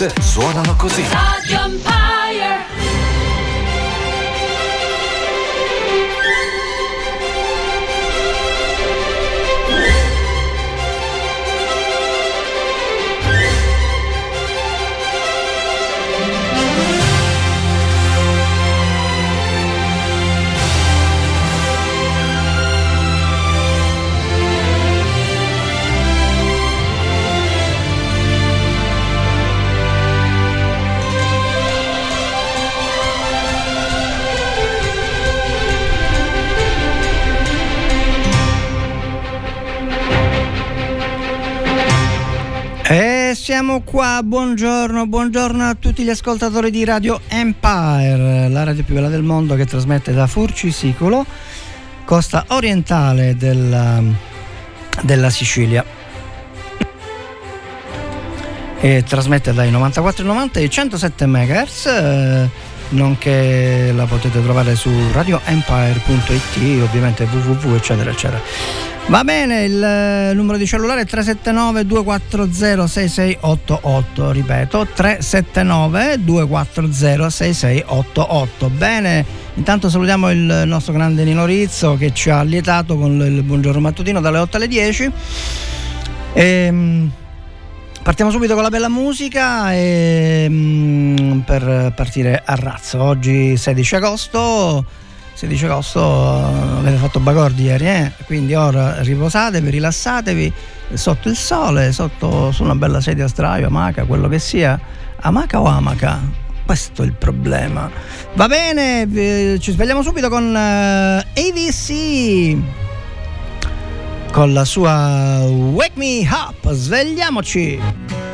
hit suonano così. Radio Empire. Siamo qua, buongiorno, buongiorno a tutti gli ascoltatori di Radio Empire, la radio più bella del mondo che trasmette da Furcisicolo, costa orientale della, della Sicilia. E trasmette dai 94,90 ai 107 MHz, eh, nonché la potete trovare su radioempire.it, ovviamente www, eccetera, eccetera. Va bene, il eh, numero di cellulare è 379 240 6688, ripeto 379 240 6688. Bene, intanto salutiamo il nostro grande Nino Rizzo che ci ha lietato con il buongiorno mattutino dalle 8 alle 10. Ehm, Partiamo subito con la bella musica e, mm, per partire a razzo. Oggi 16 agosto, 16 agosto eh, avete fatto bagordi ieri, eh? quindi ora riposatevi, rilassatevi sotto il sole, sotto, su una bella sedia a straio, amaca, quello che sia. Amaca o amaca? Questo è il problema. Va bene, ci svegliamo subito con eh, AVC con la sua Wake Me Up, svegliamoci!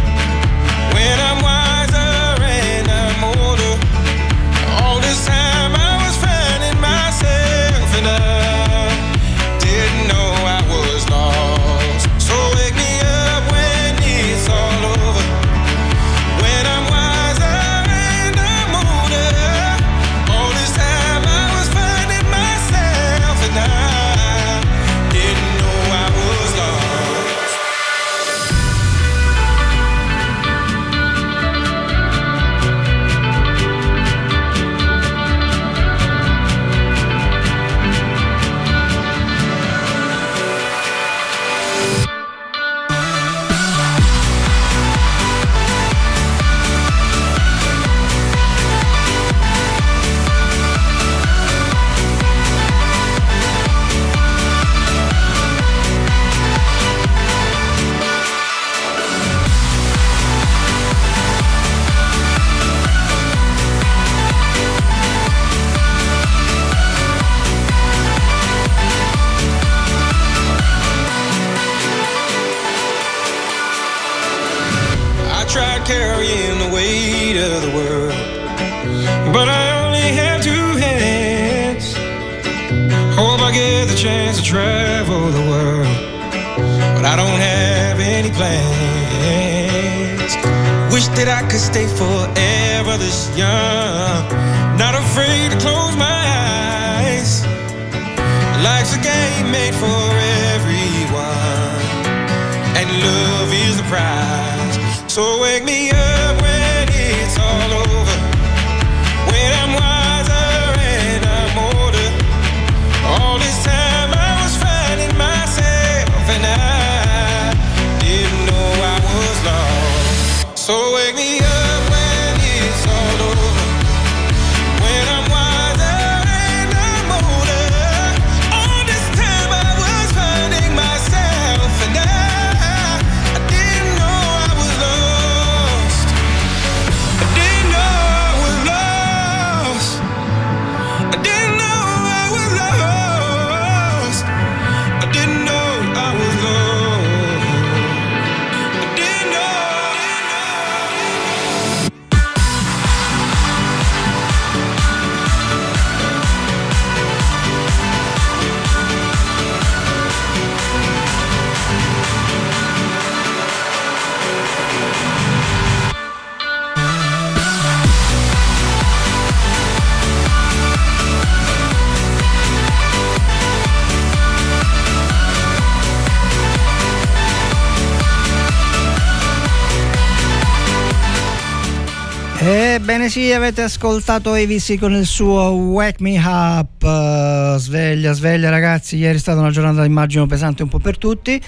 Ebbene sì, avete ascoltato Avisi con il suo Wake Me Up. Uh, sveglia, sveglia ragazzi, ieri è stata una giornata immagino pesante un po' per tutti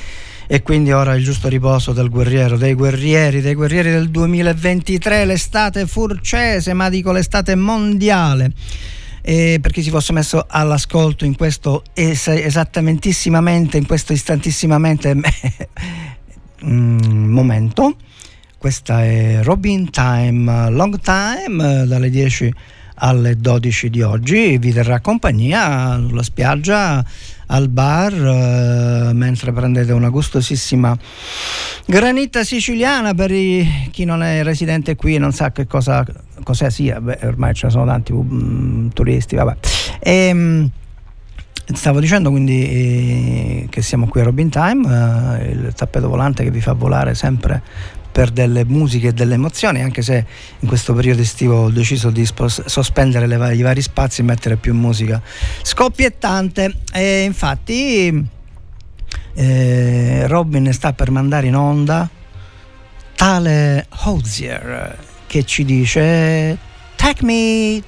e quindi ora il giusto riposo del guerriero, dei guerrieri, dei guerrieri del 2023, l'estate furcese, ma dico l'estate mondiale. E per chi si fosse messo all'ascolto in questo es- esattamentissimamente, in questo istantissimamente mm, momento questa è Robin Time, Long Time, dalle 10 alle 12 di oggi. Vi terrà compagnia sulla spiaggia, al bar, eh, mentre prendete una gustosissima granita siciliana per i, chi non è residente qui e non sa che cosa cos'è sia. Beh, ormai ce ne sono tanti um, turisti, vabbè. E, ehm, Stavo dicendo quindi eh, che siamo qui a Robin Time, eh, il tappeto volante che vi fa volare sempre per delle musiche e delle emozioni, anche se in questo periodo estivo ho deciso di spos- sospendere i vari spazi e mettere più musica scoppiettante. E infatti eh, Robin sta per mandare in onda tale Hosier che ci dice Take me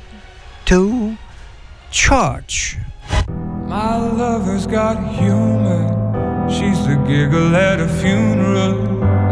to church. My lover's got humor. She's the giggle at a funeral.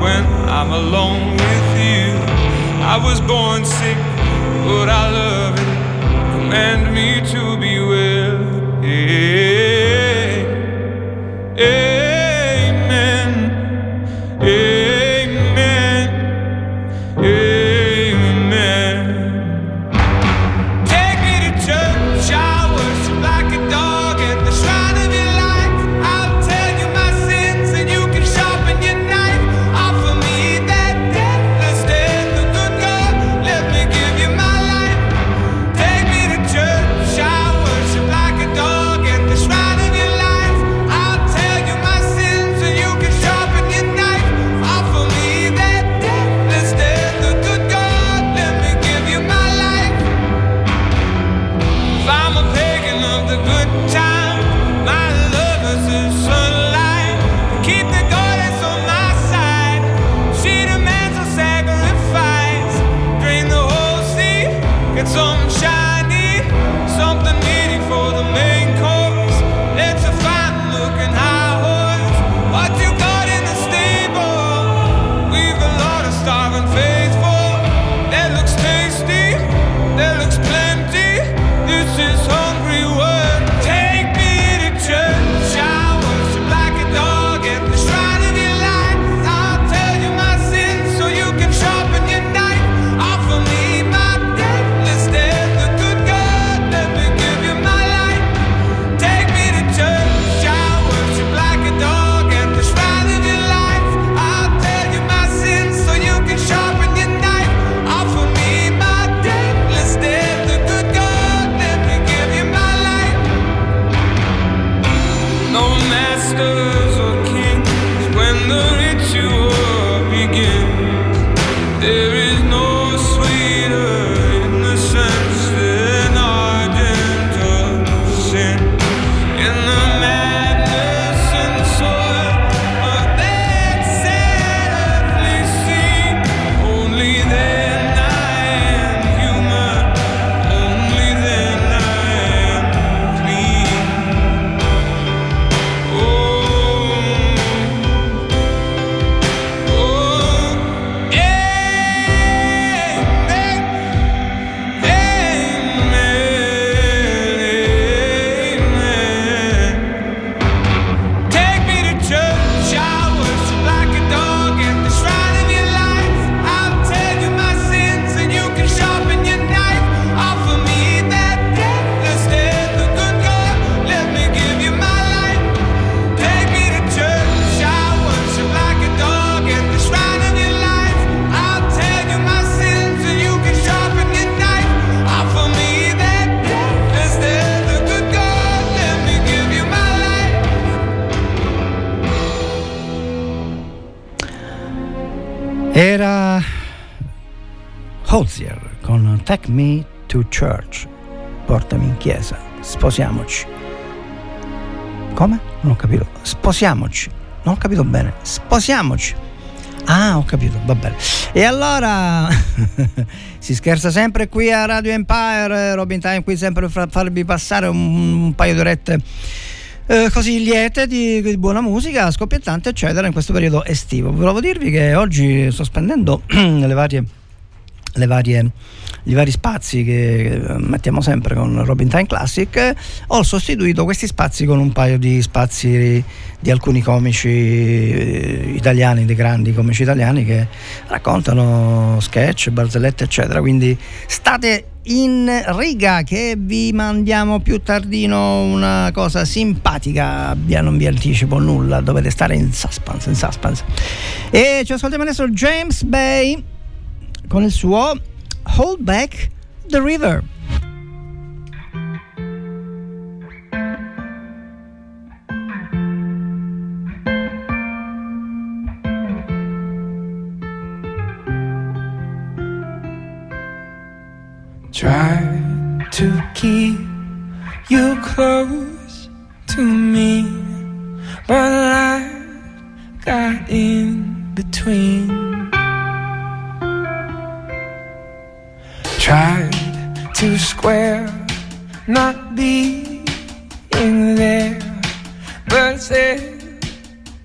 when I'm alone with you. I was born sick, but I love it. Command me to be well. Amen. Take Me to Church. Portami in chiesa, sposiamoci. Come? Non ho capito. Sposiamoci. Non ho capito bene. Sposiamoci. Ah, ho capito, va bene. E allora si scherza sempre qui a Radio Empire, Robin Time qui sempre per farvi passare un, un paio di orette eh, così liete di, di, buona musica, scoppiettante, eccetera, in questo periodo estivo. Volevo dirvi che oggi sto spendendo le varie, le varie i vari spazi che mettiamo sempre con Robin Time Classic, ho sostituito questi spazi con un paio di spazi di alcuni comici eh, italiani, dei grandi comici italiani che raccontano sketch, barzellette, eccetera. Quindi state in riga che vi mandiamo più tardino una cosa simpatica via non vi anticipo nulla dovete stare in suspense in suspense e ci ascoltiamo adesso James Bay con il suo Hold Back the River Try to keep you close to me, but life got in between. Square, not being there, but said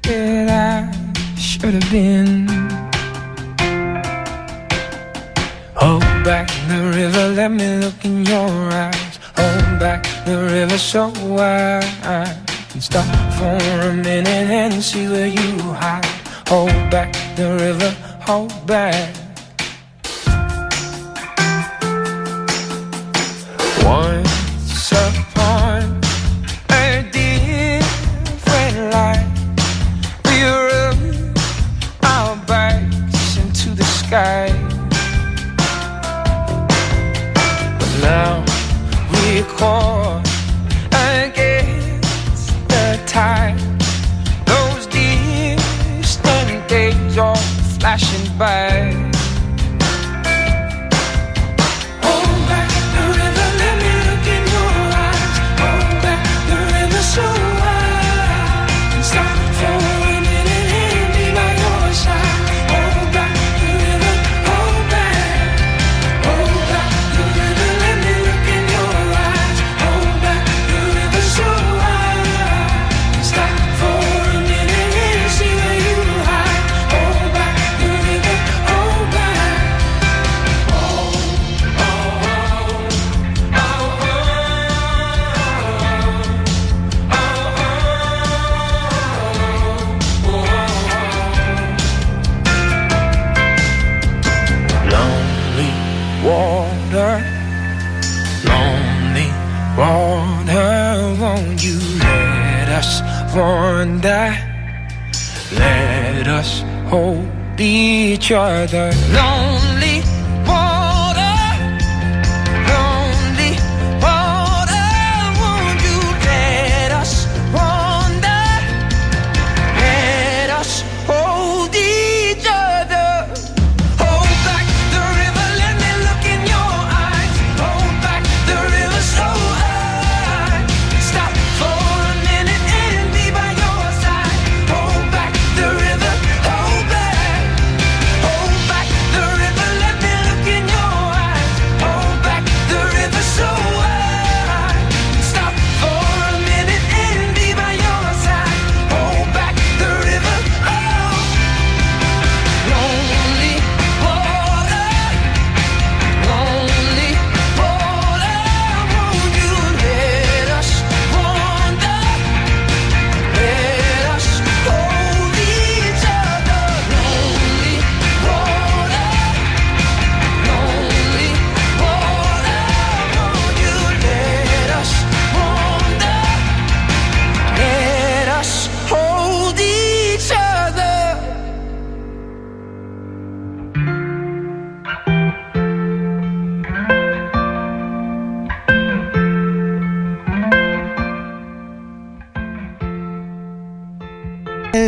that I should have been. Hold back the river, let me look in your eyes. Hold back the river so I can stop for a minute and see where you hide. Hold back the river, hold back.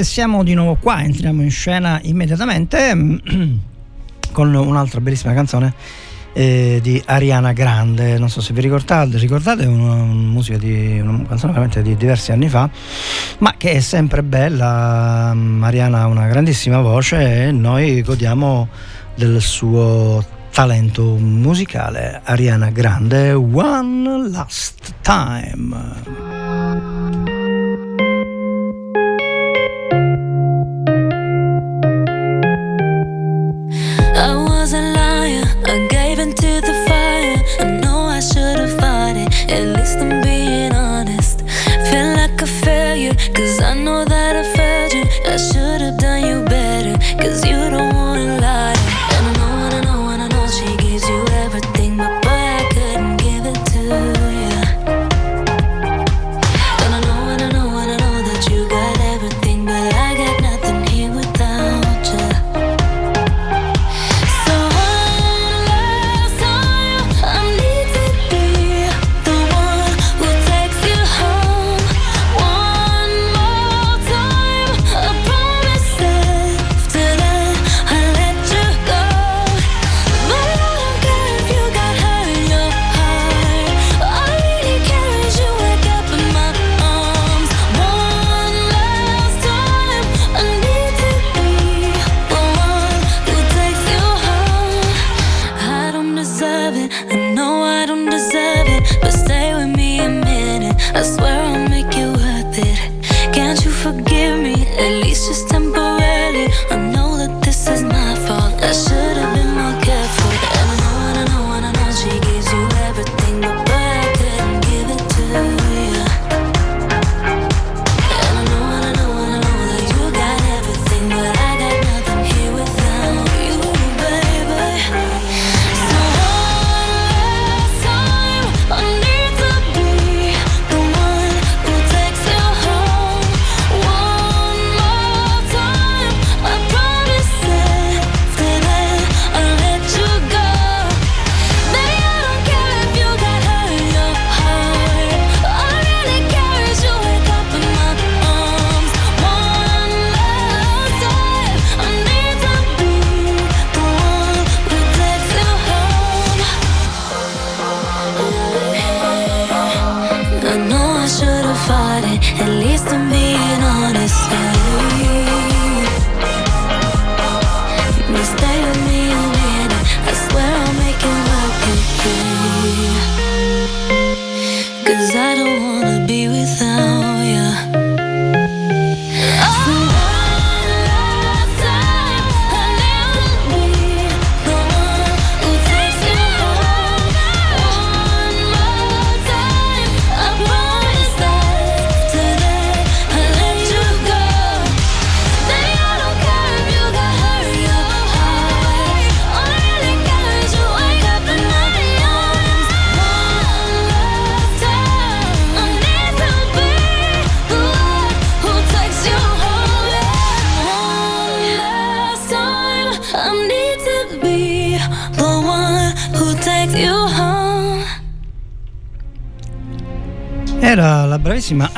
Siamo di nuovo qua, entriamo in scena immediatamente con un'altra bellissima canzone eh, di Ariana Grande. Non so se vi ricordate, ricordate una, musica di una canzone veramente di diversi anni fa, ma che è sempre bella. Ariana ha una grandissima voce e noi godiamo del suo talento musicale. Ariana Grande, One Last Time. Cause I know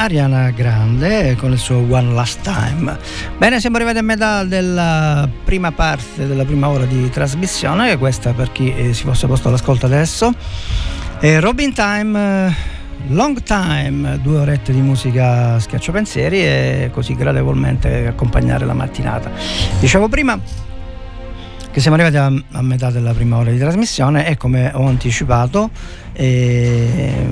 Ariana Grande con il suo One Last Time. Bene, siamo arrivati a metà della prima parte, della prima ora di trasmissione, questa per chi eh, si fosse posto all'ascolto adesso. E Robin Time, Long Time, due orette di musica schiacciopensieri e così gradevolmente accompagnare la mattinata. Dicevo prima che siamo arrivati a, a, metà della prima ora di trasmissione e come ho anticipato eh,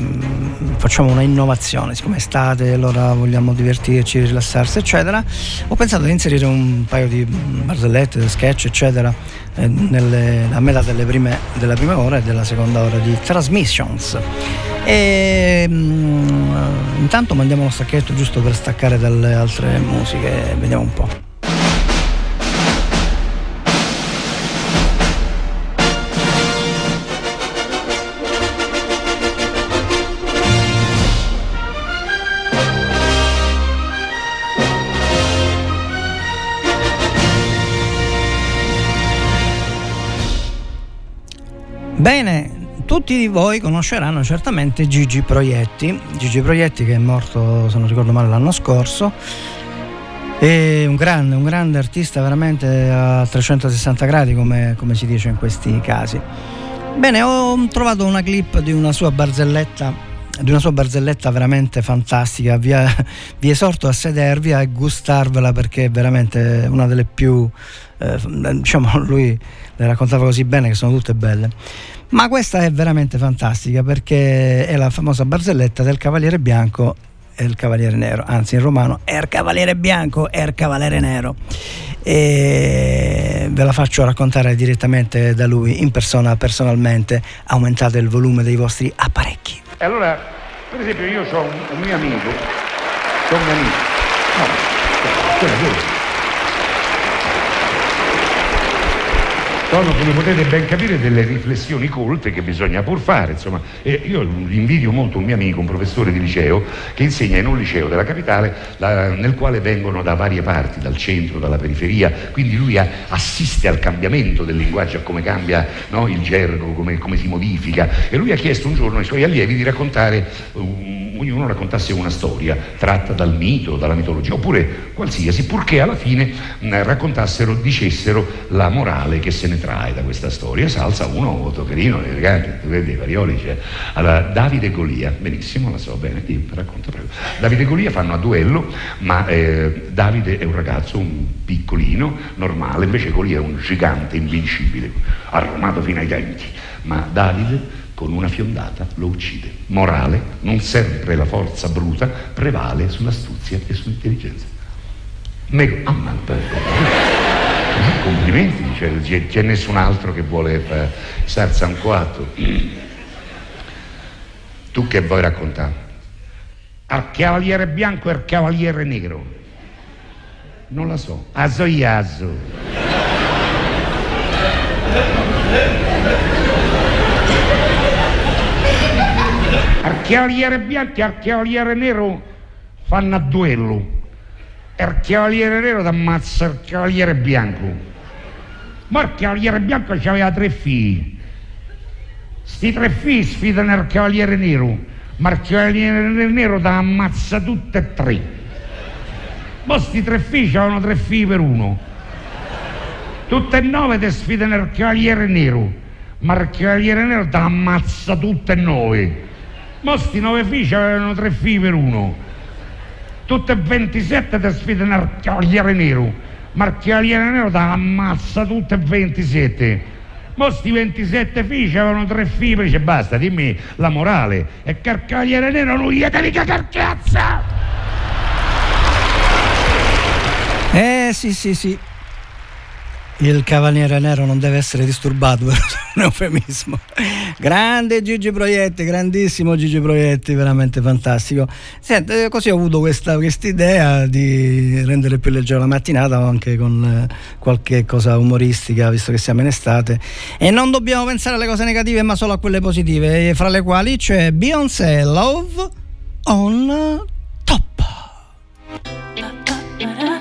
facciamo una innovazione, siccome è estate allora vogliamo divertirci, rilassarsi eccetera, ho pensato di inserire un paio di barzellette, sketch eccetera eh, nelle, a metà prime, della prima ora e della seconda ora di transmissions. E, mm, intanto mandiamo uno stacchetto giusto per staccare dalle altre musiche, vediamo un po'. Bene, tutti di voi conosceranno certamente Gigi Proietti, Gigi Proietti che è morto, se non ricordo male, l'anno scorso, È un grande, un grande artista veramente a 360 gradi come, come si dice in questi casi. Bene, ho trovato una clip di una sua barzelletta di una sua barzelletta veramente fantastica. Vi, vi, esorto a sedervi a gustarvela perché è veramente una delle più. Eh, diciamo, lui le raccontava così bene che sono tutte belle. Ma questa è veramente fantastica perché è la famosa barzelletta del Cavaliere Bianco e il Cavaliere Nero, anzi in romano Er Cavaliere Bianco, Er Cavaliere Nero. E ve la faccio raccontare direttamente da lui, in persona, personalmente. Aumentate il volume dei vostri apparecchi. E allora, per esempio, io ho un, un mio amico, ho un mio amico, no, quello, quello sono, come potete ben capire, delle riflessioni colte che bisogna pur fare. Insomma. E io invidio molto un mio amico, un professore di liceo, che insegna in un liceo della capitale, la, nel quale vengono da varie parti, dal centro, dalla periferia, quindi lui ha, assiste al cambiamento del linguaggio, a come cambia no, il gergo, come, come, si modifica. E lui ha chiesto un giorno ai suoi allievi di raccontare, um, ognuno raccontasse una storia tratta dal mito, dalla mitologia, oppure qualsiasi, purché alla fine mh, raccontassero, dicessero la morale che se ne trae da questa storia? Salza uno carino, elegante, tu vedi, Varioli c'è. Allora, Davide e Golia, benissimo, la so bene, ti racconto prego. Davide e Golia fanno a duello, ma eh, Davide è un ragazzo, un piccolino, normale, invece Golia è un gigante invincibile, armato fino ai denti. Ma Davide con una fiondata lo uccide. Morale, non sempre la forza bruta prevale sull'astuzia e sull'intelligenza. Mego, ah, ma, complimenti, cioè, c'è, nessun altro che vuole fare sarzanquato. Tu che vuoi raccontare? Al cavaliere bianco e al cavaliere nero? Non la so. Asoiaso. Al cavaliere bianco e al cavaliere nero fanno a duello. Il cavaliere nero ti ammazza il cavaliere bianco. Ma il cavaliere bianco aveva tre figli. Sti tre figli sfidano il cavaliere nero, ma il cavaliere nero ti ammazza tutte e tre. Ma sti tre figli avevano tre figli per uno. Tutte e nove ti sfidano il cavaliere nero, ma il cavaliere nero ti ammazza tutte e nove. Ma sti nove figli avevano tre figli per uno. Tutte e 27 ti sfidano il cavaliere nero, ma il cavaliere nero ti ammazza tutte e 27. Ma sti 27 figli avevano tre figli, dice basta, dimmi la morale. E il cavaliere nero non gli devi cazzo! Eh sì sì sì, il cavaliere nero non deve essere disturbato, per un eufemismo. Grande Gigi Proietti, grandissimo Gigi Proietti, veramente fantastico. Senti, eh, così ho avuto questa idea di rendere più leggera la mattinata anche con eh, qualche cosa umoristica, visto che siamo in estate. E non dobbiamo pensare alle cose negative, ma solo a quelle positive, fra le quali c'è Beyoncé Love on on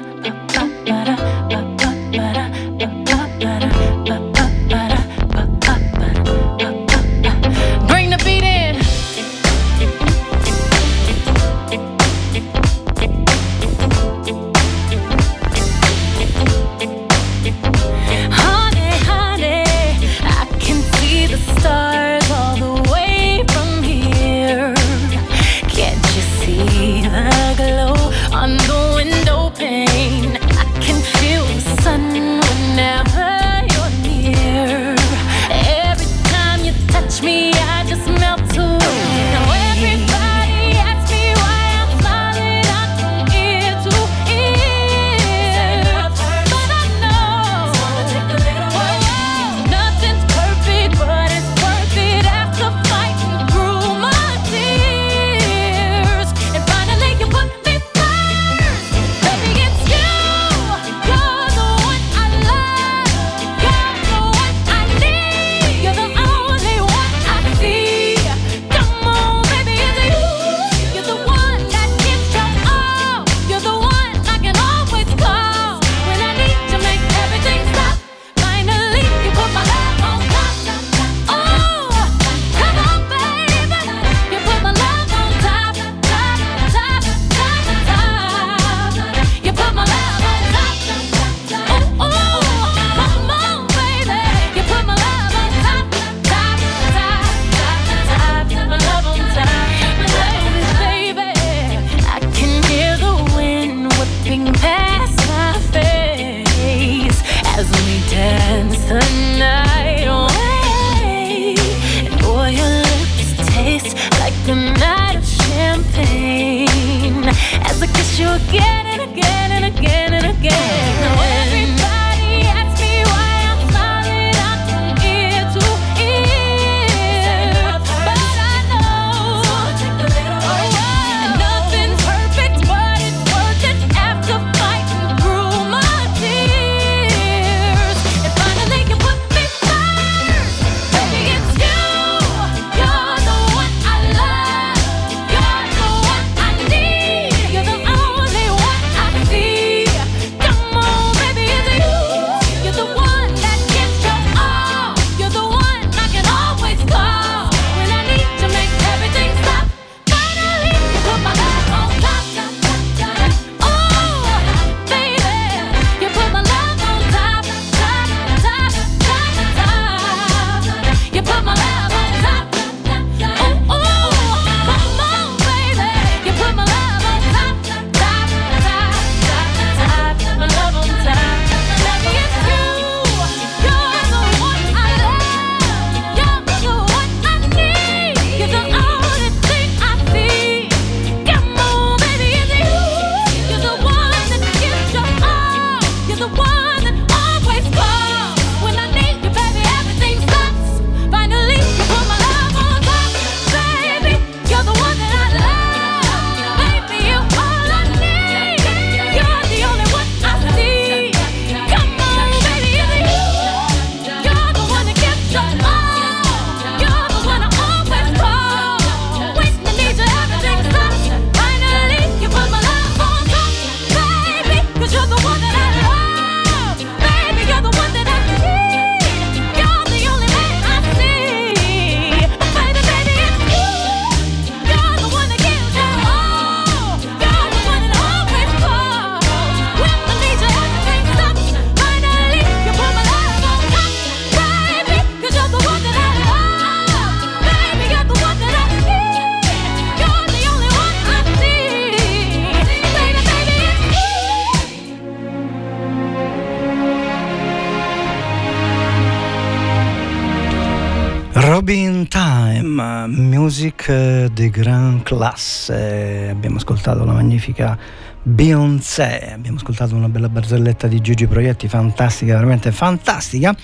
de grand classe. Abbiamo ascoltato la magnifica Beyoncé, abbiamo ascoltato una bella barzelletta di Gigi Proietti, fantastica, veramente fantastica.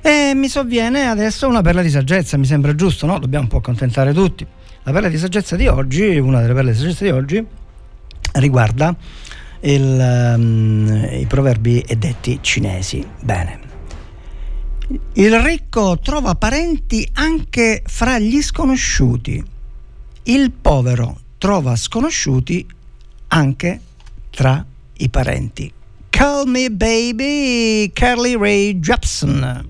E mi sovviene adesso una perla di saggezza, mi sembra giusto, no? Dobbiamo un po' accontentare tutti. La perla di saggezza di oggi, una delle perle di saggezza di oggi, riguarda il, um, i proverbi e detti cinesi. Bene. Il ricco trova parenti anche fra gli sconosciuti. Il povero trova sconosciuti anche tra i parenti. Call me baby, Carly Ray Jepsen.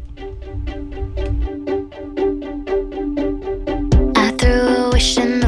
I threw a wish in the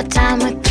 your time with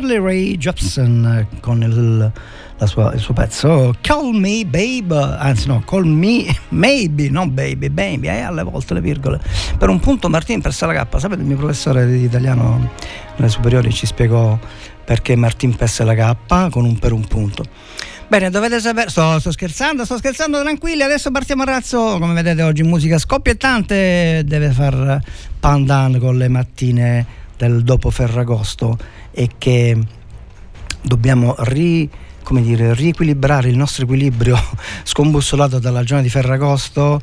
Carly Rae Jepsen con il, sua- il suo pezzo Call Me Babe, anzi no, Call Me Maybe, non Baby, Baby, eh, alle volte le virgole. Per un punto Martin perse la K, sapete il mio professore di italiano nelle superiori ci spiegò perché Martin perse la K con un per un punto. Bene, dovete sapere, sto, sto scherzando, sto scherzando tranquilli, adesso partiamo a razzo, come vedete oggi musica scoppiettante, deve far pandan con le mattine del dopo Ferragosto e che dobbiamo ri, dire, riequilibrare il nostro equilibrio scombussolato dalla giornata di Ferragosto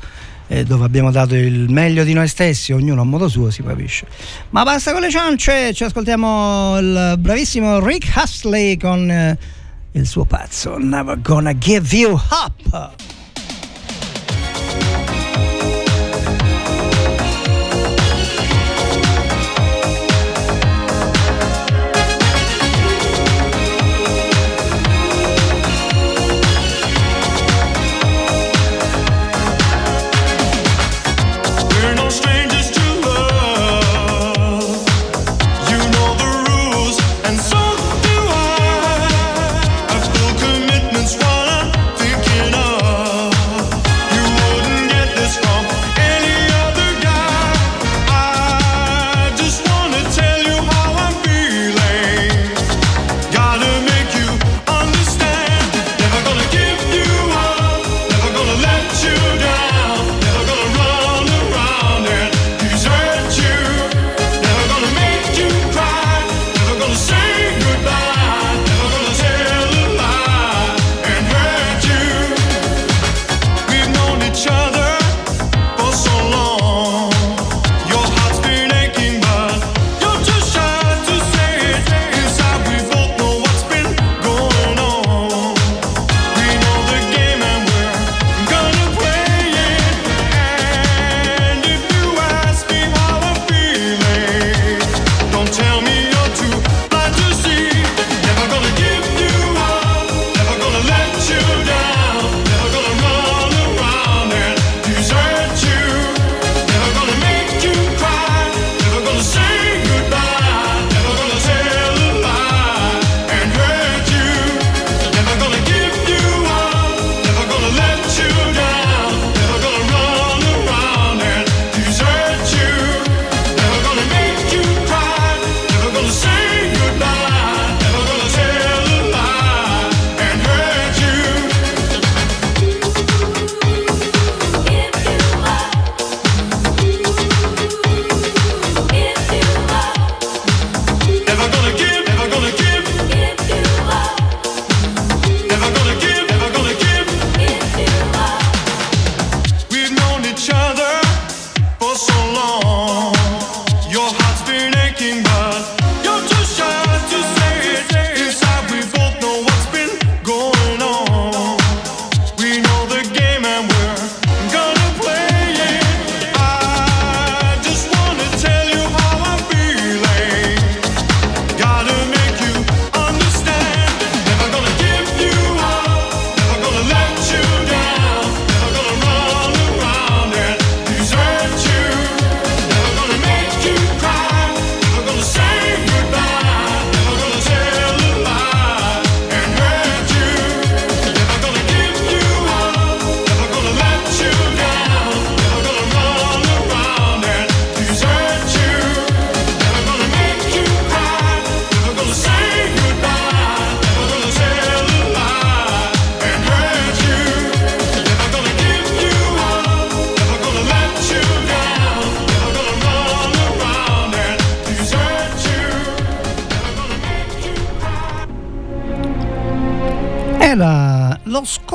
eh, dove abbiamo dato il meglio di noi stessi, ognuno a modo suo si capisce. Ma basta con le ciance, ci ascoltiamo il bravissimo Rick Astley con eh, il suo pezzo Never Gonna Give You Up.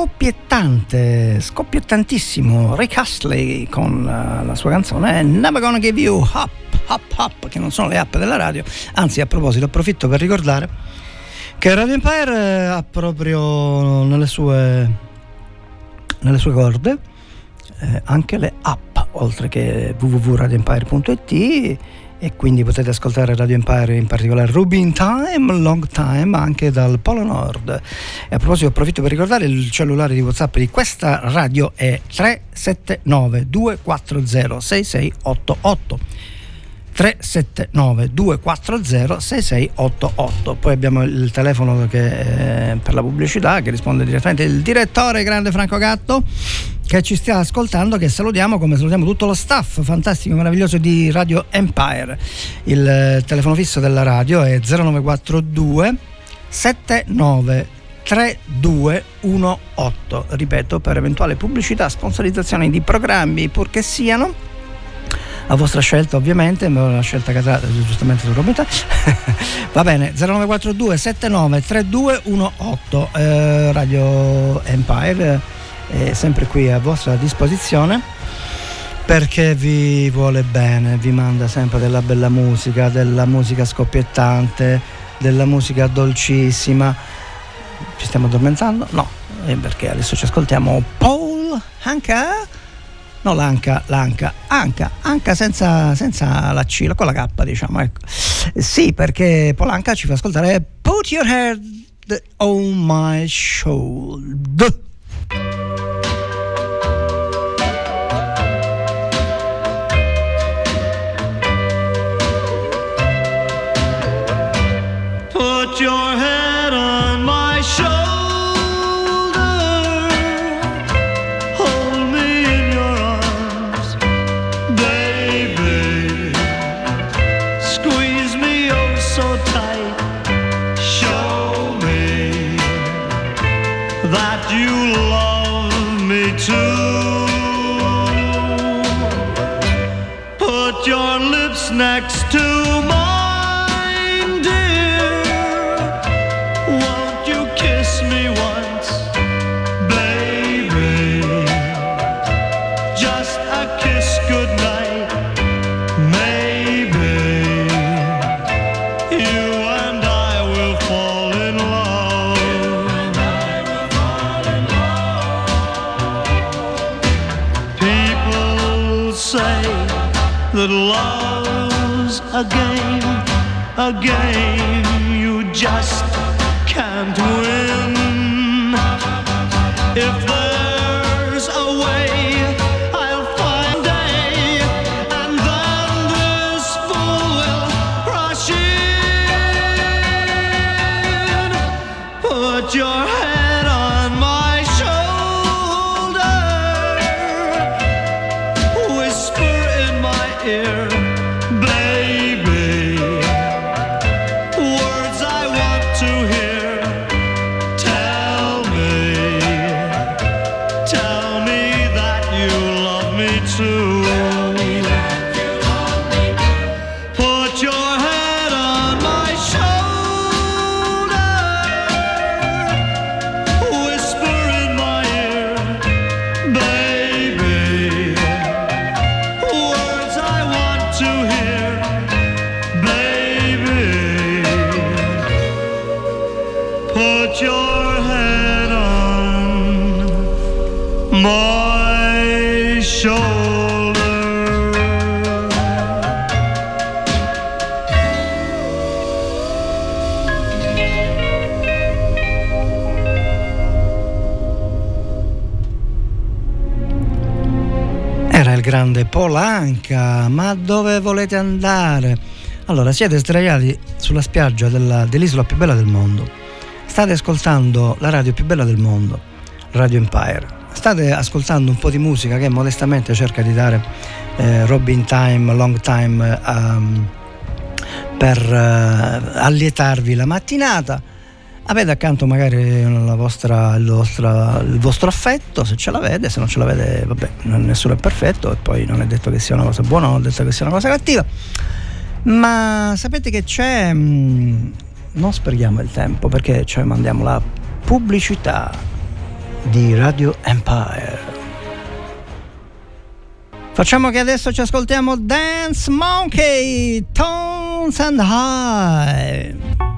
Scoppiettante, scoppiettantissimo Rick Astley con eh, la sua canzone Never Gonna Give You Up, Up, Up, che non sono le app della radio. Anzi, a proposito, approfitto per ricordare che Radio Empire eh, ha proprio nelle sue, nelle sue corde eh, anche le app, oltre che www.radioempire.it e quindi potete ascoltare Radio Empire, in particolare Ruby in Time, Long Time, anche dal Polo Nord. E a proposito, approfitto per ricordare il cellulare di WhatsApp di questa radio è 379 240 6688. 379 240 6688 poi abbiamo il telefono che, eh, per la pubblicità che risponde direttamente. Il direttore grande Franco Gatto che ci stia ascoltando che salutiamo come salutiamo tutto lo staff fantastico meraviglioso di Radio Empire. Il eh, telefono fisso della radio è 0942 79 3218 ripeto per eventuale pubblicità sponsorizzazione di programmi purché siano a vostra scelta ovviamente, ma la scelta casata giustamente su Robita. Va bene, 0942 79 3218 eh, Radio Empire è sempre qui a vostra disposizione perché vi vuole bene, vi manda sempre della bella musica, della musica scoppiettante, della musica dolcissima. Ci stiamo addormentando? No, eh, perché adesso ci ascoltiamo Paul Hanka no l'anca, l'anca, anca, anca senza, senza la C, con la K diciamo, ecco. Sì, perché Polanca ci fa ascoltare Put Your Head on My Shoulder. That love's a game, a game you just can't win. If there's a way, Polanca, ma dove volete andare? Allora, siete sdraiati sulla spiaggia della- dell'isola più bella del mondo. State ascoltando la radio più bella del mondo, Radio Empire. State ascoltando un po' di musica che modestamente cerca di dare eh, Robin Time, Long Time ehm, per eh, allietarvi la mattinata. Avete accanto magari vostra, il, vostra, il, vostro affetto, se ce l'avete, se non ce l'avete, vabbè, nessuno è perfetto e poi non è detto che sia una cosa buona, non è detto che sia una cosa cattiva. Ma sapete che c'è... Mm, non sprechiamo il tempo perché cioè mandiamo la pubblicità di Radio Empire. Facciamo che adesso ci ascoltiamo Dance Monkey, Tones and High.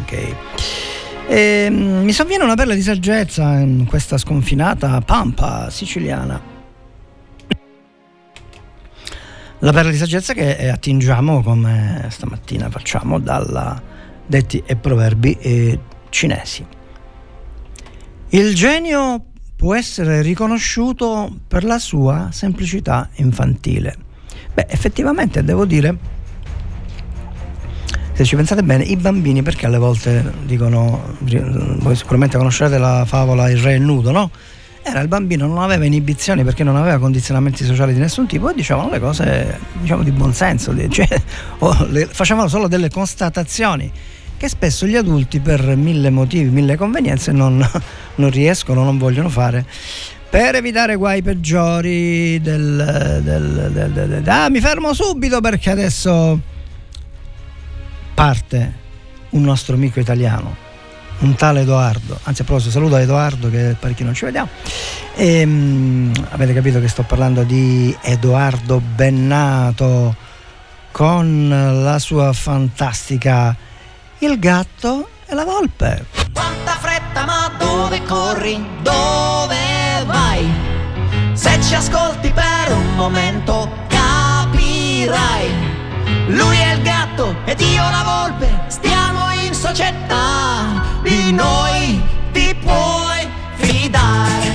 ok. E, mi sovviene una perla di saggezza in questa sconfinata pampa siciliana. La perla di saggezza che eh, attingiamo, come stamattina facciamo, dalla detti e proverbi eh, cinesi. Il genio può essere riconosciuto per la sua semplicità infantile. Beh, effettivamente devo dire se ci pensate bene, i bambini perché alle volte dicono, voi sicuramente conoscete la favola Il re è nudo, no? Era il bambino, non aveva inibizioni perché non aveva condizionamenti sociali di nessun tipo e dicevano le cose diciamo di buonsenso, cioè, le, facevano solo delle constatazioni che spesso gli adulti per mille motivi, mille convenienze non, non riescono, non vogliono fare per evitare guai peggiori del, del, del, del, Ah, mi fermo subito perché adesso parte un nostro amico italiano, un tale Edoardo, anzi a proposito saluto Edoardo che pare che non ci vediamo, e, um, avete capito che sto parlando di Edoardo Bennato con la sua fantastica Il gatto e la volpe. Quanta fretta ma dove corri? Dove vai? Se ci ascolti per un momento capirai lui è il gatto ed io la volpe, stiamo in società. Di noi ti puoi fidare.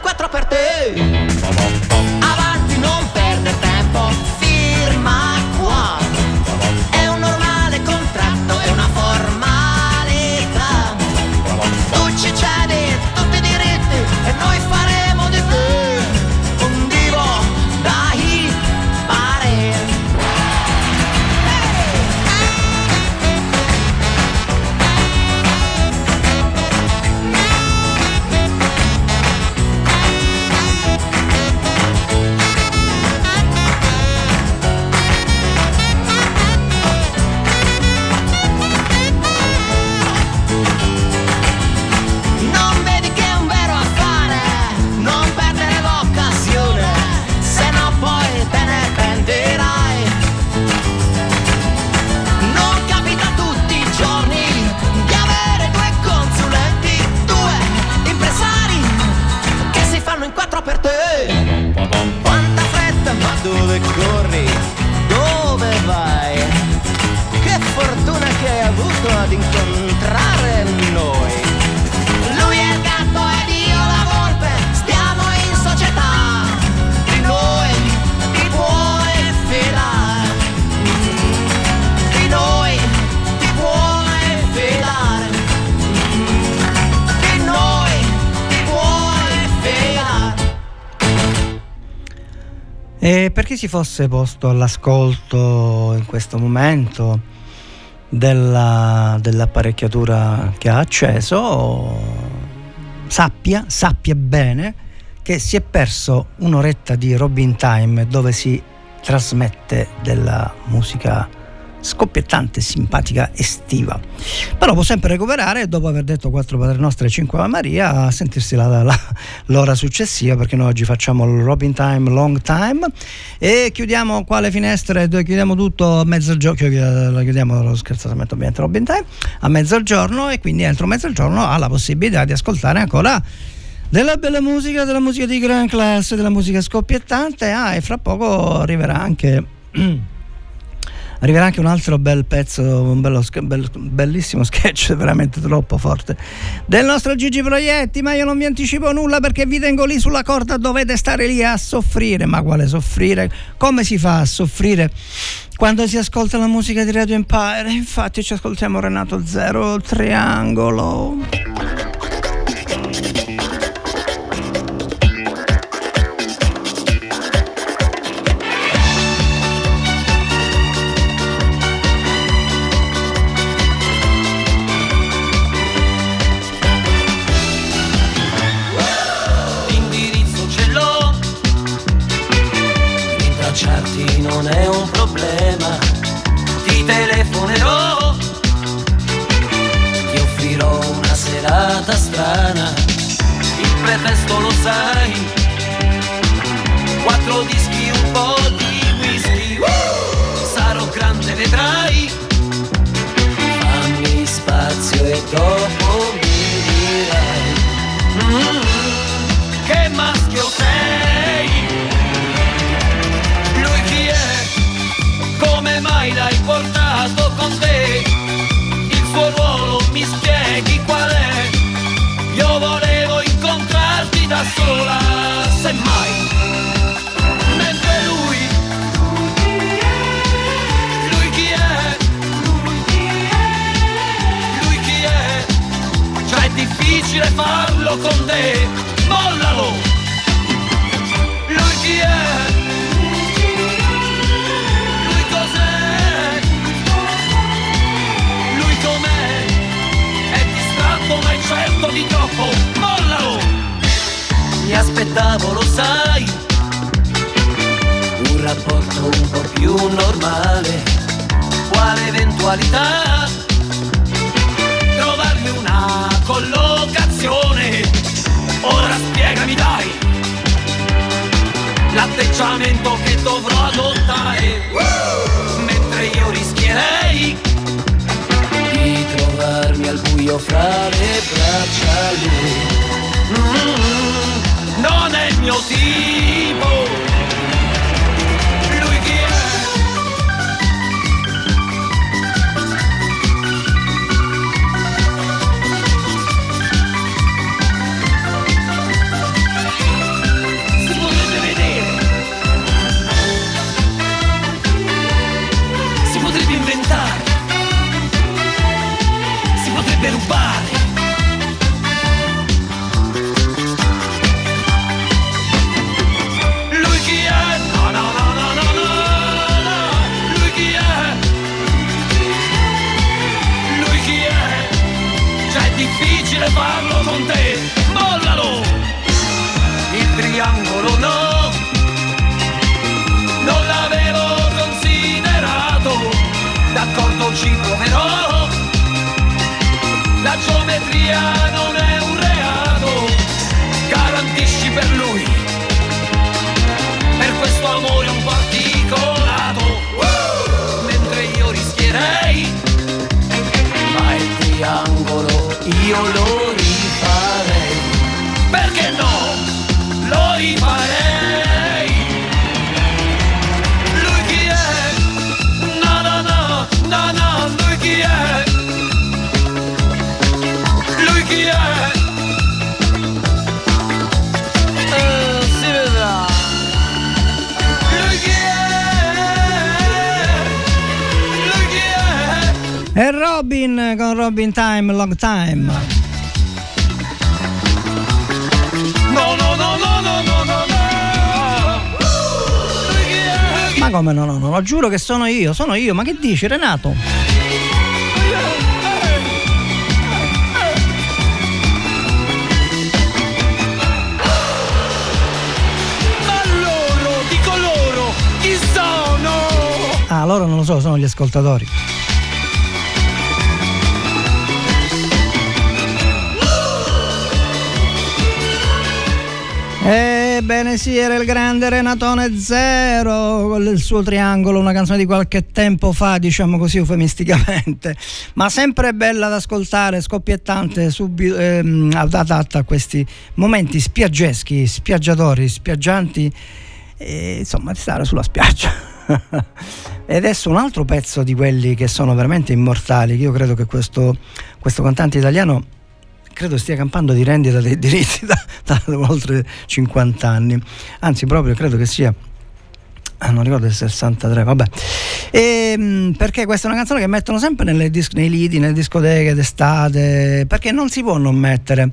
4 per te. Si fosse posto all'ascolto in questo momento della- dell'apparecchiatura che ha acceso, sappia, sappia bene che si è perso un'oretta di Robin Time dove si trasmette della musica scoppiettante, simpatica, estiva. Però può sempre recuperare dopo aver detto quattro Padre Nostre e cinque Ave Maria a sentirsi la- la- l'ora successiva perché noi oggi facciamo il Robin Time Long Time e chiudiamo qua le finestre, chiudiamo tutto a mezzogiorno, chiudiamo lo scherzosamente ovviamente Robin Time a mezzogiorno e quindi entro mezzogiorno ha la possibilità di ascoltare ancora della bella musica, della musica di gran classe, della musica scoppiettante ah, e fra poco arriverà anche arriverà anche un altro bel pezzo, un bello bel- bellissimo sketch, veramente troppo forte, del nostro Gigi Proietti, ma io non vi anticipo nulla perché vi tengo lì sulla corda, dovete stare lì a soffrire, ma quale soffrire? Come si fa a soffrire? Quando si ascolta la musica di Radio Empire, infatti ci ascoltiamo Renato Zero, Triangolo. Con te, mollalo! Lui chi è? Lui cos'è? Lui com'è? È distratto ma è certo di troppo, mollalo! Mi aspettavo, lo sai, un rapporto un po' più normale. Quale eventualità? Trovarmi una collocazione. L'atteggiamento che dovrò adottare. Mentre io rischierei di trovarmi al buio fra le braccia lui. Mm, non è il mio tipo. Geometria non è Robin con Robin Time, Long Time. No, no, no, no, no, no, no? Ma come no, no, no, no, giuro che sono io, sono io, ma che dici Renato? Ah, loro non lo so, sono gli ascoltatori. Ebbene sì, era il grande Renatone Zero con il suo triangolo, una canzone di qualche tempo fa, diciamo così eufemisticamente, ma sempre bella da ascoltare, scoppiettante, subito, ehm, adatta a questi momenti spiaggeschi, spiaggiatori, spiaggianti, e, insomma, di stare sulla spiaggia. e adesso un altro pezzo di quelli che sono veramente immortali, che io credo che questo, questo cantante italiano credo stia campando di rendita dei diritti da, da oltre 50 anni, anzi proprio credo che sia Ah, non ricordo il 63, vabbè. Ehm, perché questa è una canzone che mettono sempre dis- nei lidi, nelle discoteche d'estate, perché non si può non mettere.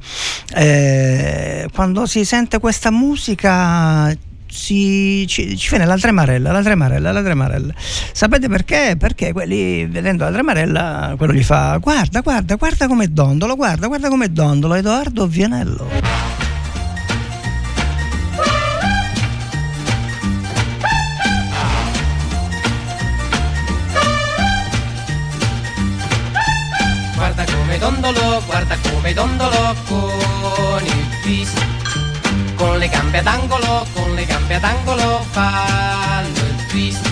Eh, quando si sente questa musica si, ci, ci viene la tremarella, la tremarella, la tremarella. Sapete perché? Perché quelli vedendo la tremarella, quello gli fa guarda, guarda, guarda com'è dondolo, guarda, guarda com'è dondolo, Edoardo Vianello. Guarda come dondolo, guarda come dondolo con il twist. Con le gambe ad angolo, con le gambe ad angolo fanno il twist.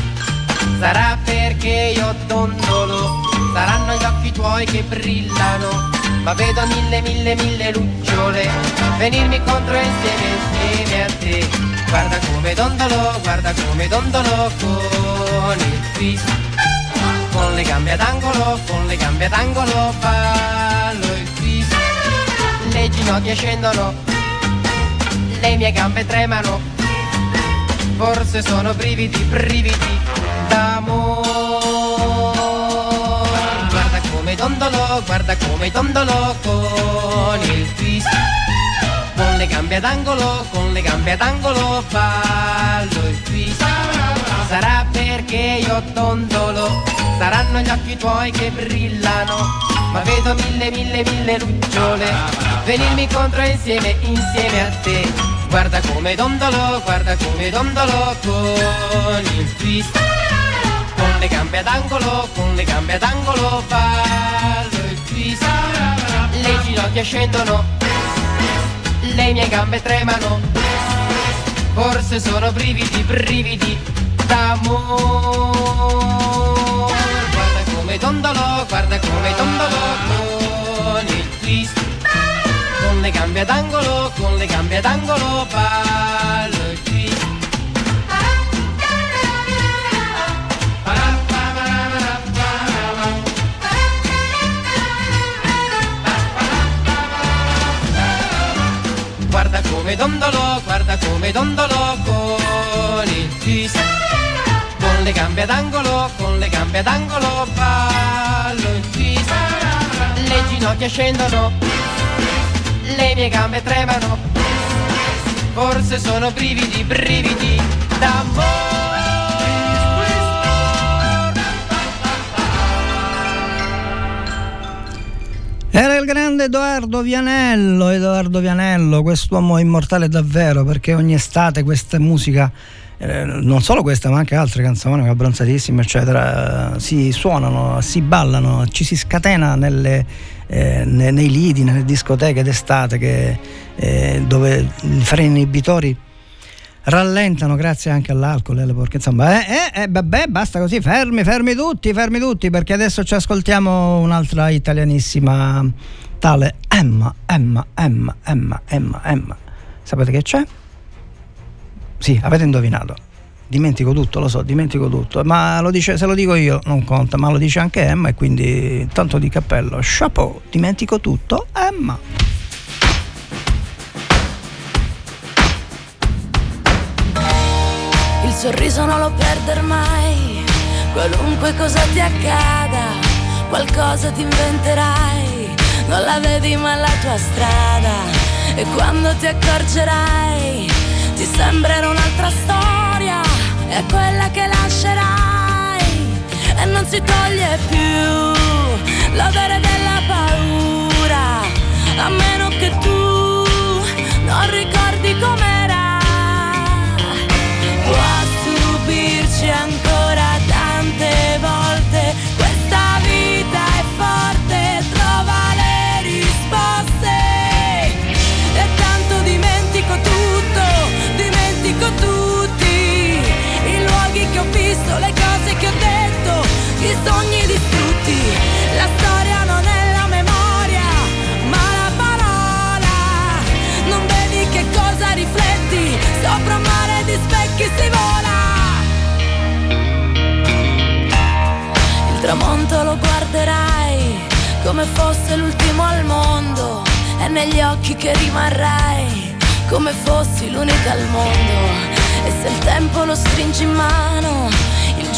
Sarà perché io dondolo, saranno gli occhi tuoi che brillano. Ma vedo mille, mille, mille lucciole venirmi contro insieme, insieme a te. Guarda come dondolo, guarda come dondolo con il twist con le gambe ad angolo, con le gambe ad angolo ballo il twist. Le ginocchia scendono, le mie gambe tremano, forse sono brividi, brividi d'amore. Guarda come dondolo, guarda come dondolo con il twist. Con le gambe ad angolo, con le gambe ad angolo ballo il twist. Sarà perché io dondolo, saranno gli occhi tuoi che brillano, ma vedo mille mille mille lucciole, venirmi contro insieme, insieme a te. Guarda come dondolo, guarda come dondolo con il twist. Con le gambe ad angolo, con le gambe ad angolo ballo il twist. Le ginocchia scendono, le mie gambe tremano. Forse sono brividi, brividi d'amore. Guarda come dondolo, guarda le gambe ad angolo, con le gambe ad angolo ballo twist. Guarda come dondolo, guarda come dondolo con il twist. Con le gambe ad angolo, con le gambe ad angolo ballo il twist. Le ginocchia scendono, le mie gambe tremano. Forse sono brividi, brividi d'amore. Era il grande Edoardo Vianello, Edoardo Vianello, quest'uomo immortale davvero, perché ogni estate questa musica, eh, non solo questa ma anche altre canzoni, abbronzatissime eccetera, eh, si suonano, si ballano, ci si scatena nelle, eh, ne- nei lidi, nelle discoteche d'estate che, eh, dove i freni inibitori rallentano grazie anche all'alcol e alle porche insomma eh, eh, eh, vabbè basta così fermi fermi tutti fermi tutti perché adesso ci ascoltiamo un'altra italianissima tale Emma Emma Emma Emma Emma Emma sapete che c'è? sì avete indovinato dimentico tutto lo so dimentico tutto. Ma lo dice, se lo dico io non conta ma lo dice anche Emma e quindi tanto di cappello. Chapeau dimentico tutto Emma. Il sorriso non lo perder mai, qualunque cosa ti accada, qualcosa ti inventerai, non la vedi ma la tua strada. E quando ti accorgerai, ti sembrerà un'altra storia, è quella che lascerai e non si toglie più l'odore della paura, a meno che tu non ricordi sogni distrutti. La storia non è la memoria, ma la parola. Non vedi che cosa rifletti, sopra un mare di specchi si vola. Il tramonto lo guarderai come fosse l'ultimo al mondo e negli occhi che rimarrai come fossi l'unica al mondo. E se il tempo lo stringi in mano,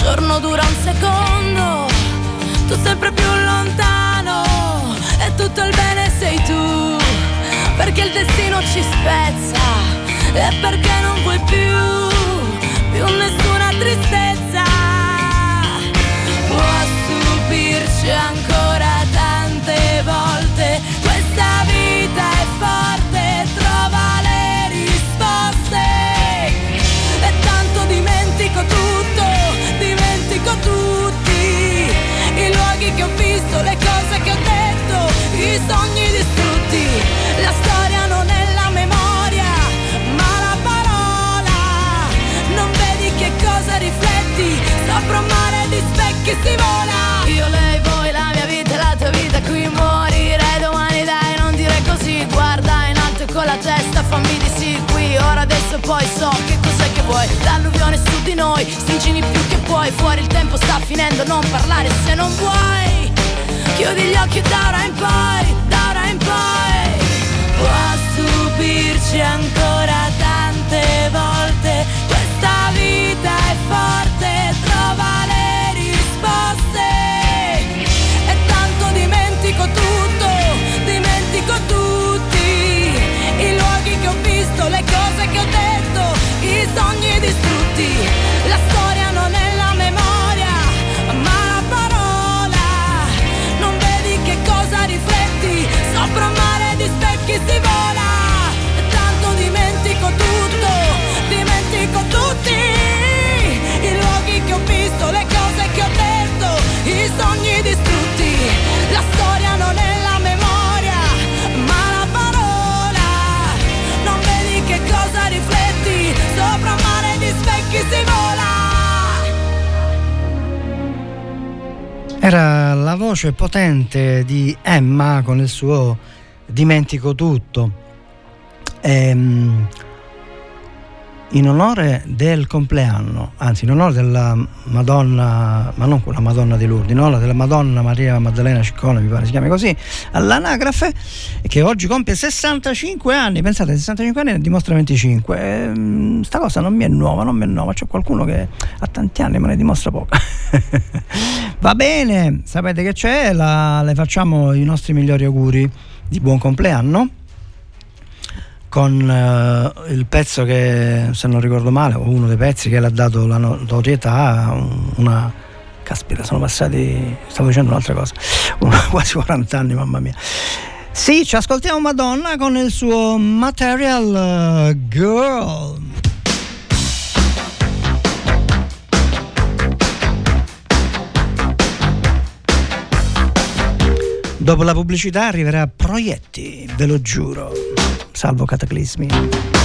giorno dura un secondo, tu sempre più lontano e tutto il bene sei tu, perché il destino ci spezza e perché non vuoi più, più nessuna tristezza. Può stupirci ancora con la testa, fammi di sì qui, ora adesso poi so che cos'è che vuoi. L'alluvione su di noi, stringini più che puoi, fuori il tempo sta finendo, non parlare se non vuoi. Chiudi gli occhi da ora in poi, da ora in poi. Può stupirci ancora tante volte, questa vita è forte, Era la voce potente di Emma con il suo Dimentico tutto. Ehm, in onore del compleanno, anzi in onore della Madonna, ma non quella Madonna di Lourdes, in onore della Madonna Maria Maddalena Ciccone, mi pare si chiami così, all'anagrafe, che oggi compie 65 anni, pensate 65 anni ne dimostra 25, Ehm, sta cosa non mi è nuova, non mi è nuova, c'è qualcuno che ha tanti anni ma ne dimostra poco. Va bene, sapete che c'è, La- le facciamo i nostri migliori auguri di buon compleanno con eh, il pezzo che, se non ricordo male, o uno dei pezzi che le ha dato la notorietà, un- una... Caspita, sono passati, stavo dicendo un'altra cosa, una- quasi 40 anni, mamma mia. Sì, ci ascoltiamo Madonna con il suo Material eh, Girl. Dopo la pubblicità arriverà Proietti, ve lo giuro, salvo cataclismi.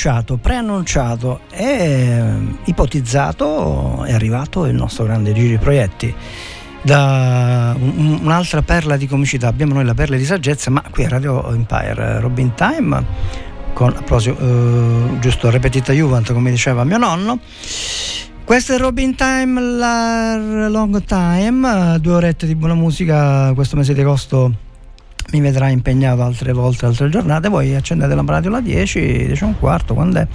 Annunciato, preannunciato e eh, ipotizzato, è arrivato il nostro grande Gigi Proietti. Da un- un'altra perla di comicità, abbiamo noi la perla di saggezza, ma qui a Radio Empire, eh, Robin Time, con a proposito, eh, giusto repetita Juvent, come diceva mio nonno. Questo è Robin Time, la Long Time, eh, due orette di buona musica questo mese di agosto mi vedrà impegnato altre volte, altre giornate, voi accendete la radio alle 10, 10 e un quarto, quando è?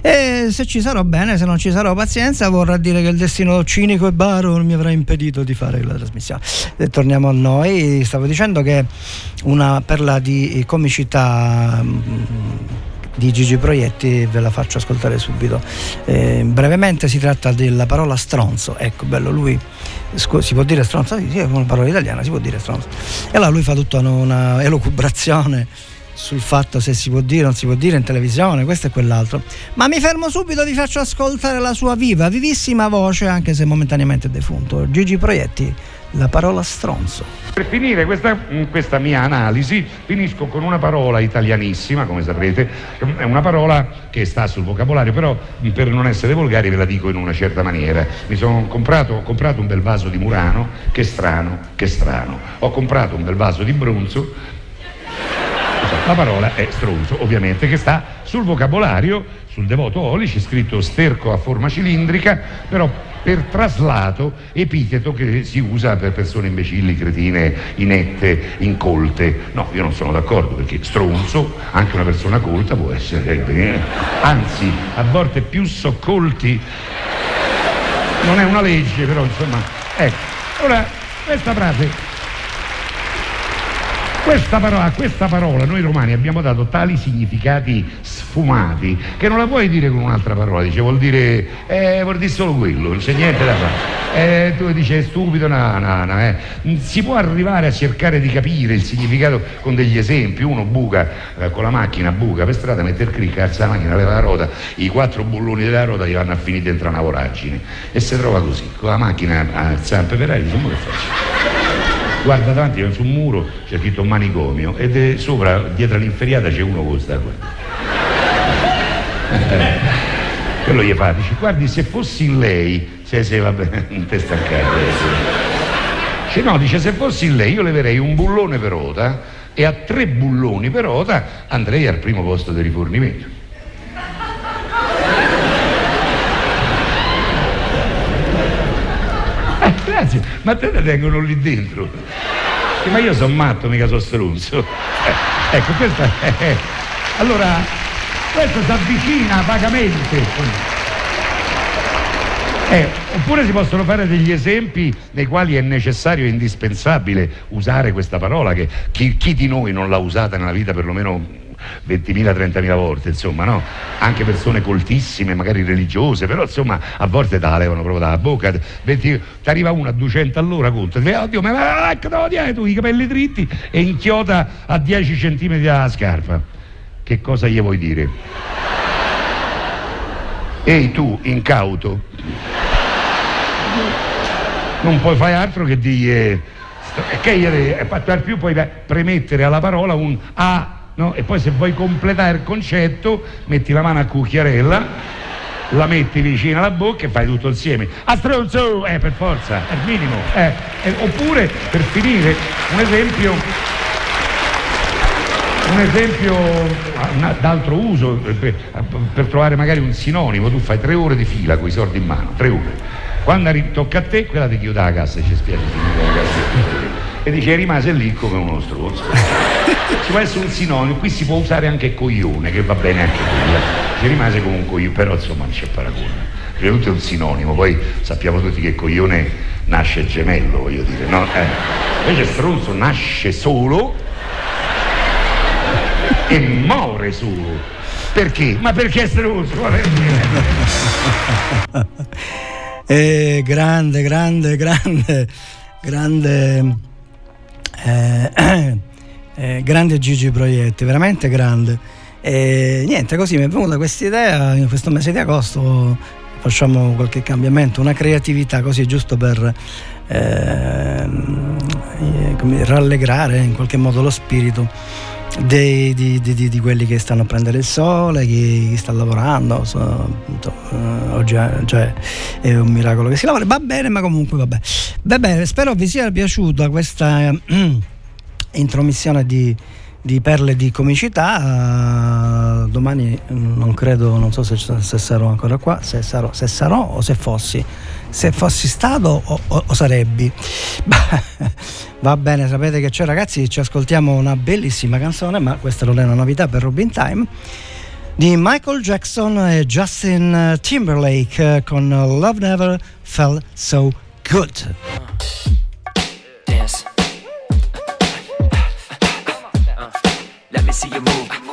E se ci sarò bene, se non ci sarò pazienza, vorrà dire che il destino cinico e baro non mi avrà impedito di fare la trasmissione. E torniamo a noi, stavo dicendo che una perla di comicità mm, di Gigi Proietti ve la faccio ascoltare subito. Eh, brevemente si tratta della parola stronzo, ecco bello lui scu- si può dire stronzo? Sì, è una parola italiana, si può dire stronzo. E allora lui fa tutta una elucubrazione sul fatto se si può dire o non si può dire in televisione, questo e quell'altro. Ma mi fermo subito, vi faccio ascoltare la sua viva, vivissima voce, anche se momentaneamente defunto. Gigi Proietti, la parola stronzo. Per finire questa, mh, questa mia analisi finisco con una parola italianissima, come saprete, è una parola che sta sul vocabolario, però mh, per non essere volgari ve la dico in una certa maniera. Mi sono comprato, comprato un bel vaso di Murano, che strano, che strano. Ho comprato un bel vaso di Brunzo, la parola è stronzo, ovviamente, che sta sul vocabolario, sul devoto oli, c'è scritto sterco a forma cilindrica, però per traslato epiteto che si usa per persone imbecilli, cretine, inette, incolte. No, io non sono d'accordo perché stronzo, anche una persona colta può essere, eh, anzi, a volte più soccolti. Non è una legge, però insomma, ecco. Ora, questa frase questa parola, a questa parola noi romani abbiamo dato tali significati sfumati che non la puoi dire con un'altra parola, dice vuol dire, eh, vuol dire solo quello, non c'è niente da fare. Eh, tu dici è stupido, no, no, no, eh. Si può arrivare a cercare di capire il significato con degli esempi, uno buca eh, con la macchina, buca per strada, mette il clic, alza la macchina, leva la ruota, i quattro bulloni della ruota gli vanno a finire dentro una voragine e si trova così, con la macchina a zampe per aria, dice, "Ma che faccio? Guarda davanti su un muro c'è scritto manicomio ed sopra dietro all'inferiata c'è uno con sta qua. Quello gli fa dice guardi se fossi lei se se vabbè non te staccare dice no dice se fossi lei io leverei un bullone per ota e a tre bulloni per ota andrei al primo posto di rifornimento. Eh, grazie, ma te ne tengono lì dentro. Sì, ma io sono matto, mica sono stronzo. Eh, ecco, questa è. Allora, questo si avvicina vagamente. Eh, oppure si possono fare degli esempi nei quali è necessario e indispensabile usare questa parola che chi, chi di noi non l'ha usata nella vita perlomeno 20.000, 30.000 volte, insomma, no? Anche persone coltissime, magari religiose, però insomma a volte te la levano proprio dalla bocca. Ti arriva una a 200 all'ora, conta, ti dice, oddio, ma va, ecco, devo dire, tu i capelli dritti e inchiota a 10 cm dalla scarpa. Che cosa gli vuoi dire? Ehi tu, incauto, non puoi fare altro che dire che gli e per più puoi premettere alla parola un a no? e poi se vuoi completare il concetto metti la mano a cucchiarella la metti vicino alla bocca e fai tutto insieme a stronzo eh per forza è il minimo eh. Eh, oppure per finire un esempio un esempio un- d'altro uso eh, per, per trovare magari un sinonimo tu fai tre ore di fila con i soldi in mano tre ore quando arri- tocca a te quella ti chiude la cassa e ci spiace. E dice rimase lì come uno stronzo ci può essere un sinonimo qui si può usare anche coglione che va bene anche qui eh. ci rimase come un coglione però insomma non c'è paragone prima tutto è un sinonimo poi sappiamo tutti che coglione nasce gemello voglio dire no? Eh. invece stronzo nasce solo e muore solo perché? ma perché è stronzo perché? Eh, grande, grande, grande, grande, eh, eh, grande Gigi Proietti, veramente grande. E niente, così mi è venuta questa idea, in questo mese di agosto facciamo qualche cambiamento, una creatività così giusto per ehm, eh, rallegrare in qualche modo lo spirito dei, di, di, di, quelli che stanno a prendere il sole, chi, chi sta lavorando. So, appunto, eh, oggi è, cioè, è, un miracolo che si lavora. Va bene, ma comunque va bene. Va bene, spero vi sia piaciuta questa eh, intromissione di di perle di comicità. Uh, domani mm, non credo, non so se, se sarò ancora qua, se sarò, se sarò, o se fossi, se fossi stato o, o, o sarebbi. Va bene, sapete che c'è ragazzi, ci ascoltiamo una bellissima canzone, ma questa non è una novità per Robin Time. Di Michael Jackson e Justin Timberlake eh, con Love Never Felt So Good. Ah. see you move.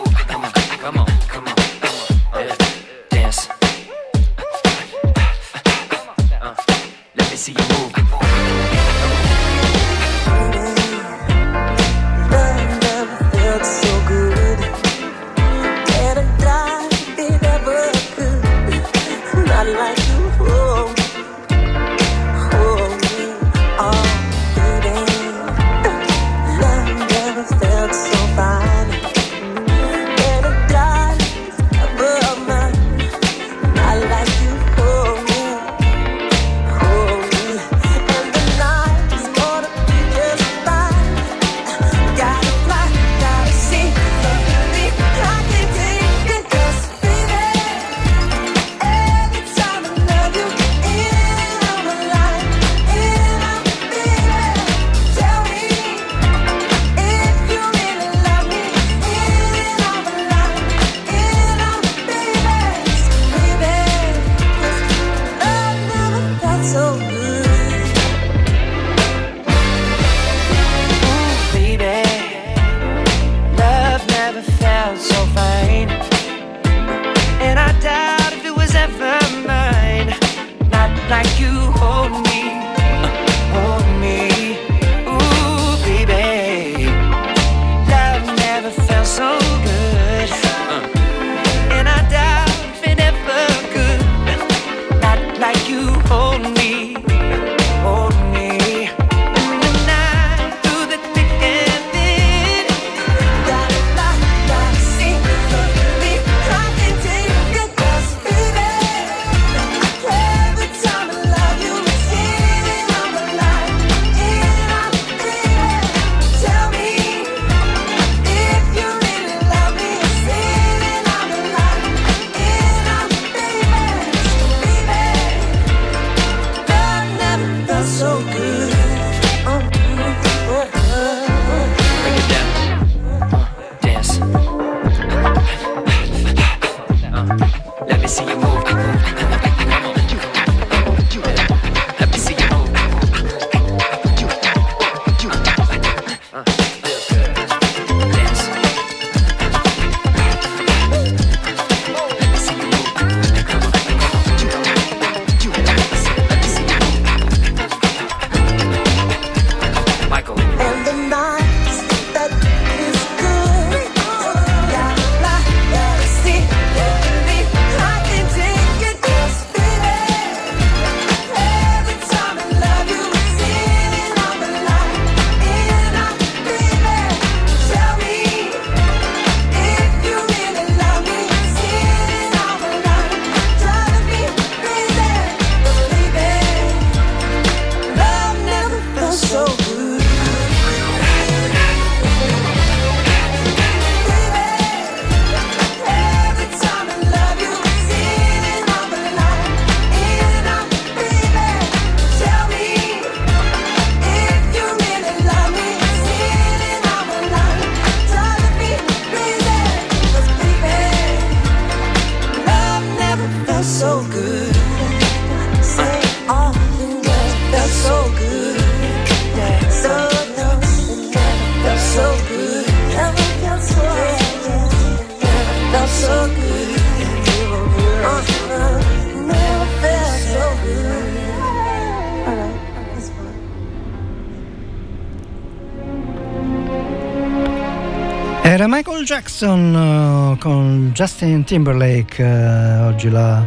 Michael Jackson eh, con Justin Timberlake, eh, oggi la,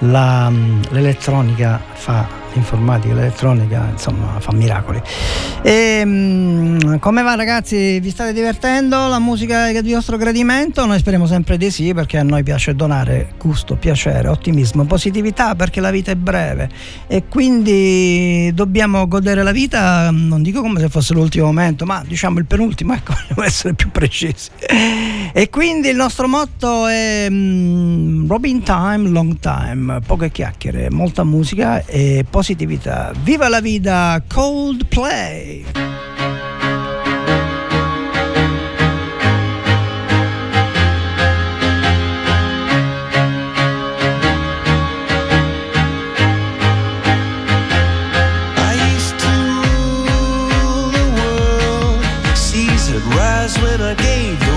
la, mm, l'elettronica fa l'informatica, l'elettronica insomma fa miracoli. E, um, come va ragazzi? Vi state divertendo? La musica è di vostro gradimento? Noi speriamo sempre di sì perché a noi piace donare gusto, piacere, ottimismo, positività perché la vita è breve e quindi dobbiamo godere la vita, non dico come se fosse l'ultimo momento, ma diciamo il penultimo, ecco, dobbiamo essere più precisi. E quindi il nostro motto è um, Robin Time, Long Time, poche chiacchiere, molta musica e positività. Viva la vita, Coldplay! when I gave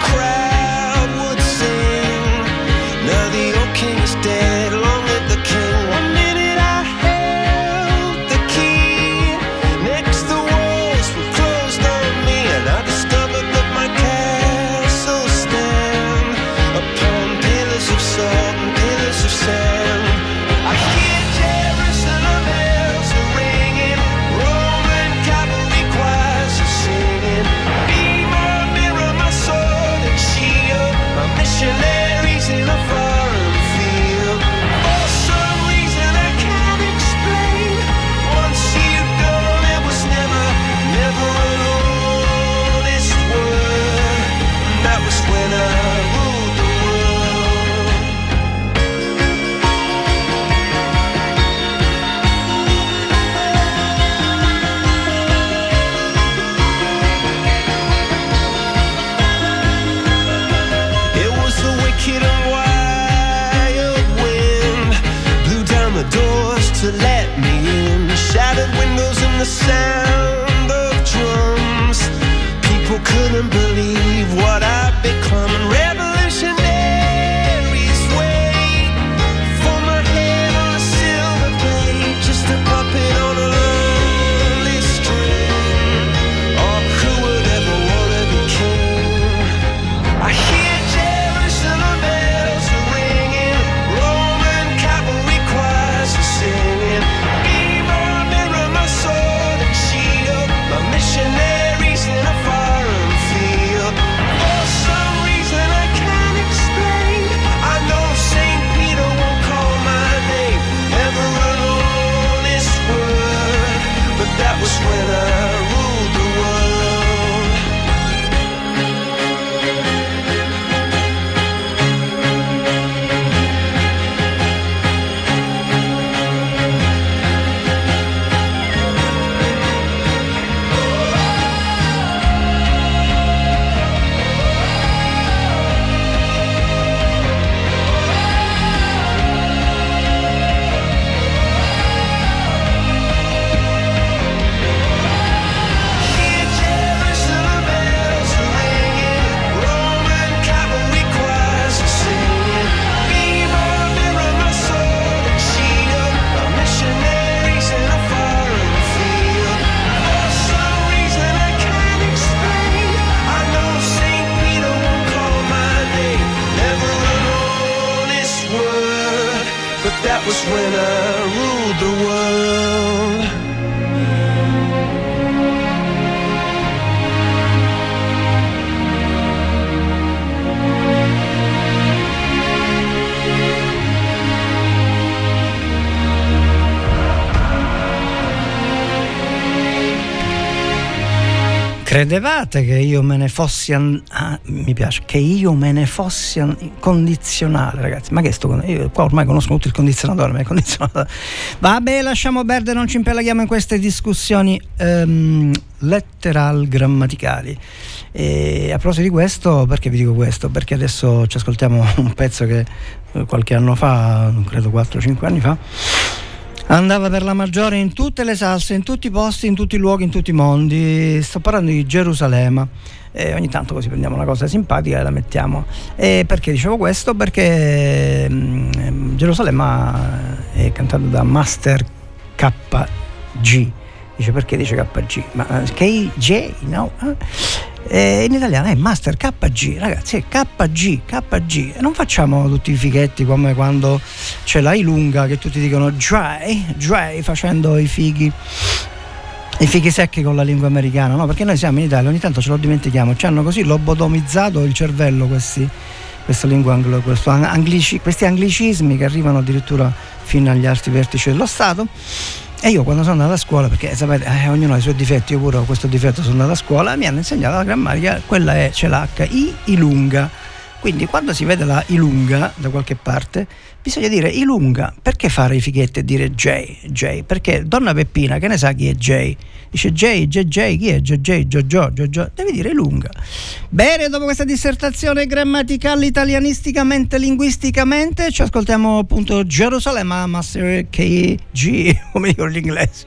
Crash. crowd Credevate che io me ne fossi an- ah, mi piace che io me ne fossi an- condizionale, ragazzi. Ma che sto con- io qua ormai conosco tutto il condizionatore, ma è condizionatore. Vabbè, lasciamo perdere, non ci impelaghiamo in queste discussioni ehm, letteral grammaticali. E a proposito di questo, perché vi dico questo? Perché adesso ci ascoltiamo un pezzo che eh, qualche anno fa, non credo 4-5 anni fa, Andava per la maggiore in tutte le salse, in tutti i posti, in tutti i luoghi, in tutti i mondi. Sto parlando di Gerusalemme. E ogni tanto così prendiamo una cosa simpatica e la mettiamo. E perché dicevo questo? Perché mm, Gerusalemme è cantata da Master KG. Dice perché dice KG? Ma eh, KJ, no? Eh? E in italiano è Master KG, ragazzi, è KG, KG. Non facciamo tutti i fighetti come quando c'è la I lunga che tutti dicono dry, dry, facendo i fighi i fighi secchi con la lingua americana, no? Perché noi siamo in Italia, ogni tanto ce lo dimentichiamo, ci hanno così lobotomizzato il cervello questi, anglo, anglici- questi anglicismi che arrivano addirittura fino agli alti vertici dello Stato. E io quando sono andato a scuola, perché sapete, eh, ognuno ha i suoi difetti, io pure ho questo difetto, sono andato a scuola, mi hanno insegnato la grammatica, quella è, c'è l'H, I, I lunga. Quindi quando si vede la I lunga da qualche parte, bisogna dire I lunga. Perché fare i fighetti e dire J? J? Perché donna Peppina, che ne sa chi è J? Dice J, J, J, chi è J, J, Jojo, Jojo? Devi dire I lunga. Bene, dopo questa dissertazione grammaticale italianisticamente, linguisticamente, ci ascoltiamo appunto Gerusalemme, Master KG, come dicono gli inglesi.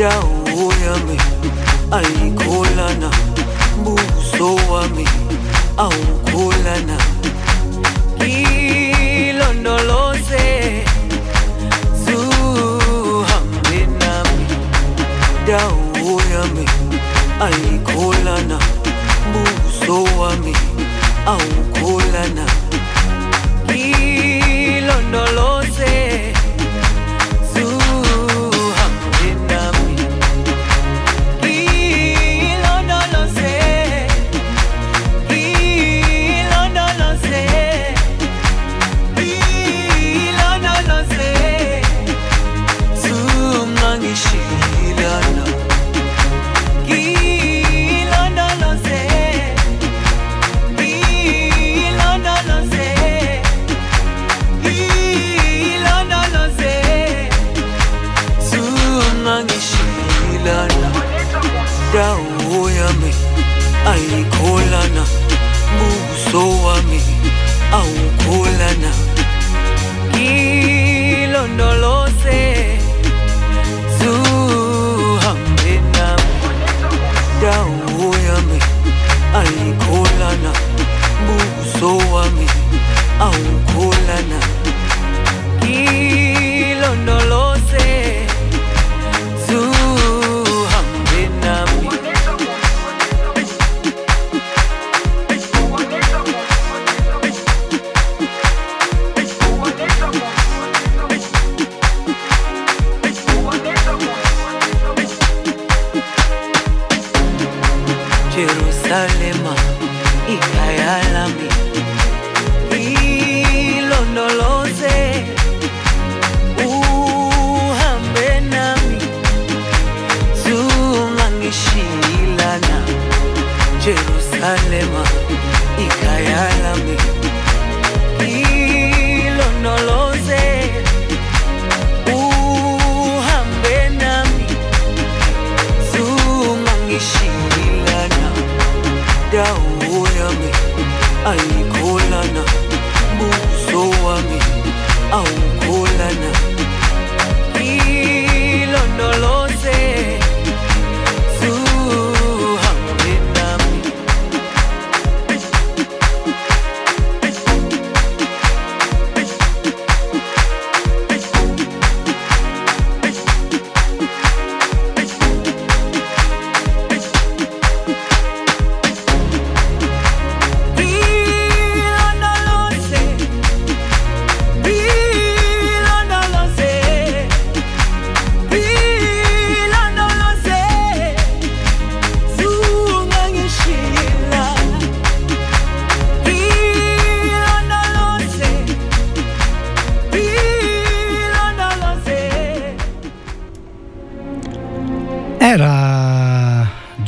dawo yami ayikholana buso wami awukholana. Ilondoloze zuhambe nami. Dawo yami ayikholana buso wami awukholana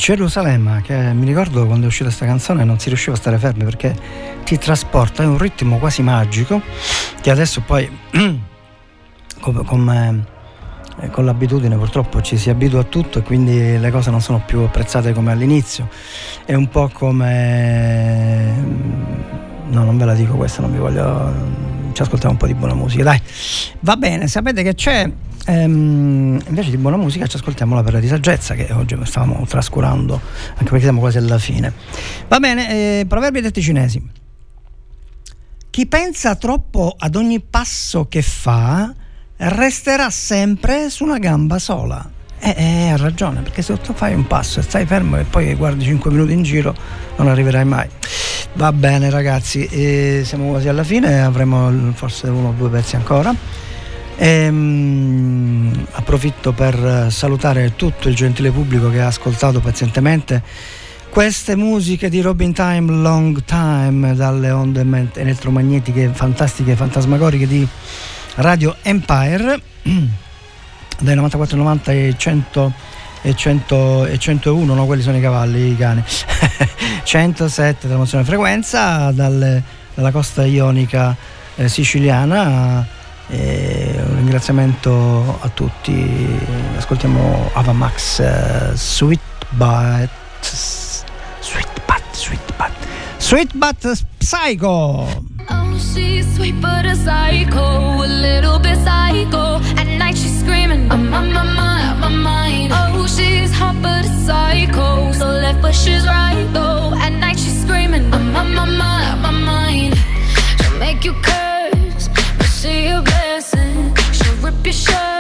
Gerusalemme, che mi ricordo quando è uscita questa canzone non si riusciva a stare fermi perché ti trasporta, è un ritmo quasi magico che adesso poi come, come, eh, con l'abitudine purtroppo ci si abitua a tutto e quindi le cose non sono più apprezzate come all'inizio. È un po' come... No, non ve la dico questa, non vi voglio... Ci ascoltiamo un po' di buona musica, dai. Va bene, sapete che c'è... ehm, invece di buona musica ci ascoltiamo la perla di saggezza che oggi stavamo trascurando, anche perché siamo quasi alla fine. Va bene, eh, proverbi detti cinesi. Chi pensa troppo ad ogni passo che fa resterà sempre su una gamba sola. E eh, ha ragione, perché se tu fai un passo e stai fermo e poi guardi 5 minuti in giro, non arriverai mai. Va bene ragazzi, eh, siamo quasi alla fine, avremo forse uno o due pezzi ancora. Ehm, approfitto per salutare tutto il gentile pubblico che ha ascoltato pazientemente queste musiche di Robin Time Long Time dalle onde elettromagnetiche fantastiche fantasmagoriche di Radio Empire. Dai 94 90 e 100 e, 100 e 101 no quelli sono i cavalli i cani. 107 della mozione frequenza dalle- dalla costa ionica eh, siciliana e un ringraziamento a tutti ascoltiamo Avamax eh, Sweet But Sweet But Sweet But Sweet But Psycho Oh, she's sweet but a psycho, a little bit psycho. At night she's screaming, I'm on my mind, my mind. Oh, she's hot but a psycho, so left but she's right though. At night she's screaming, I'm on my mind, my mind. She'll make you curse, She'll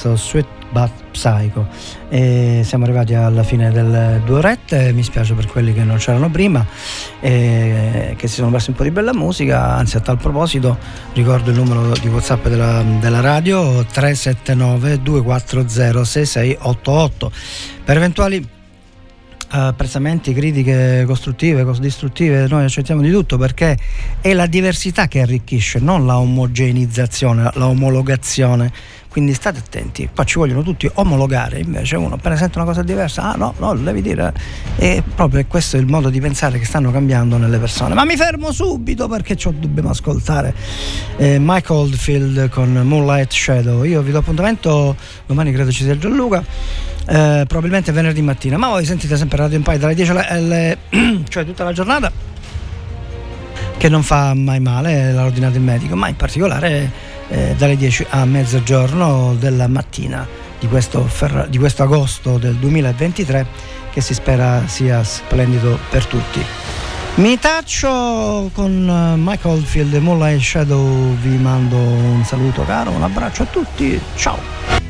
pezzo Sweet But Psycho. E siamo arrivati alla fine delle due orette, mi spiace per quelli che non c'erano prima e che si sono persi un po' di bella musica, anzi a tal proposito ricordo il numero di Whatsapp della, della radio 379 240 6688 per eventuali apprezzamenti, critiche costruttive, cos- distruttive, noi accettiamo di tutto perché è la diversità che arricchisce, non la omogenizzazione, la omologazione. Quindi state attenti, qua ci vogliono tutti omologare, invece uno appena sente una cosa diversa, ah no, no, devi dire. E proprio questo è il modo di pensare che stanno cambiando nelle persone. Ma mi fermo subito perché ci dobbiamo ascoltare eh, Mike Oldfield con Moonlight Shadow. Io vi do appuntamento, domani credo ci sia Gianluca, eh, probabilmente venerdì mattina, ma voi sentite sempre Radio Empire dalle 10 alle, cioè tutta la giornata che non fa mai male, l'ha ordinato il medico, ma in particolare eh, dalle 10 a mezzogiorno della mattina di questo, ferra- di questo agosto del 2023 che si spera sia splendido per tutti. Mi taccio con eh, Mike Oldfield e Moonlight Shadow, vi mando un saluto caro, un abbraccio a tutti, ciao!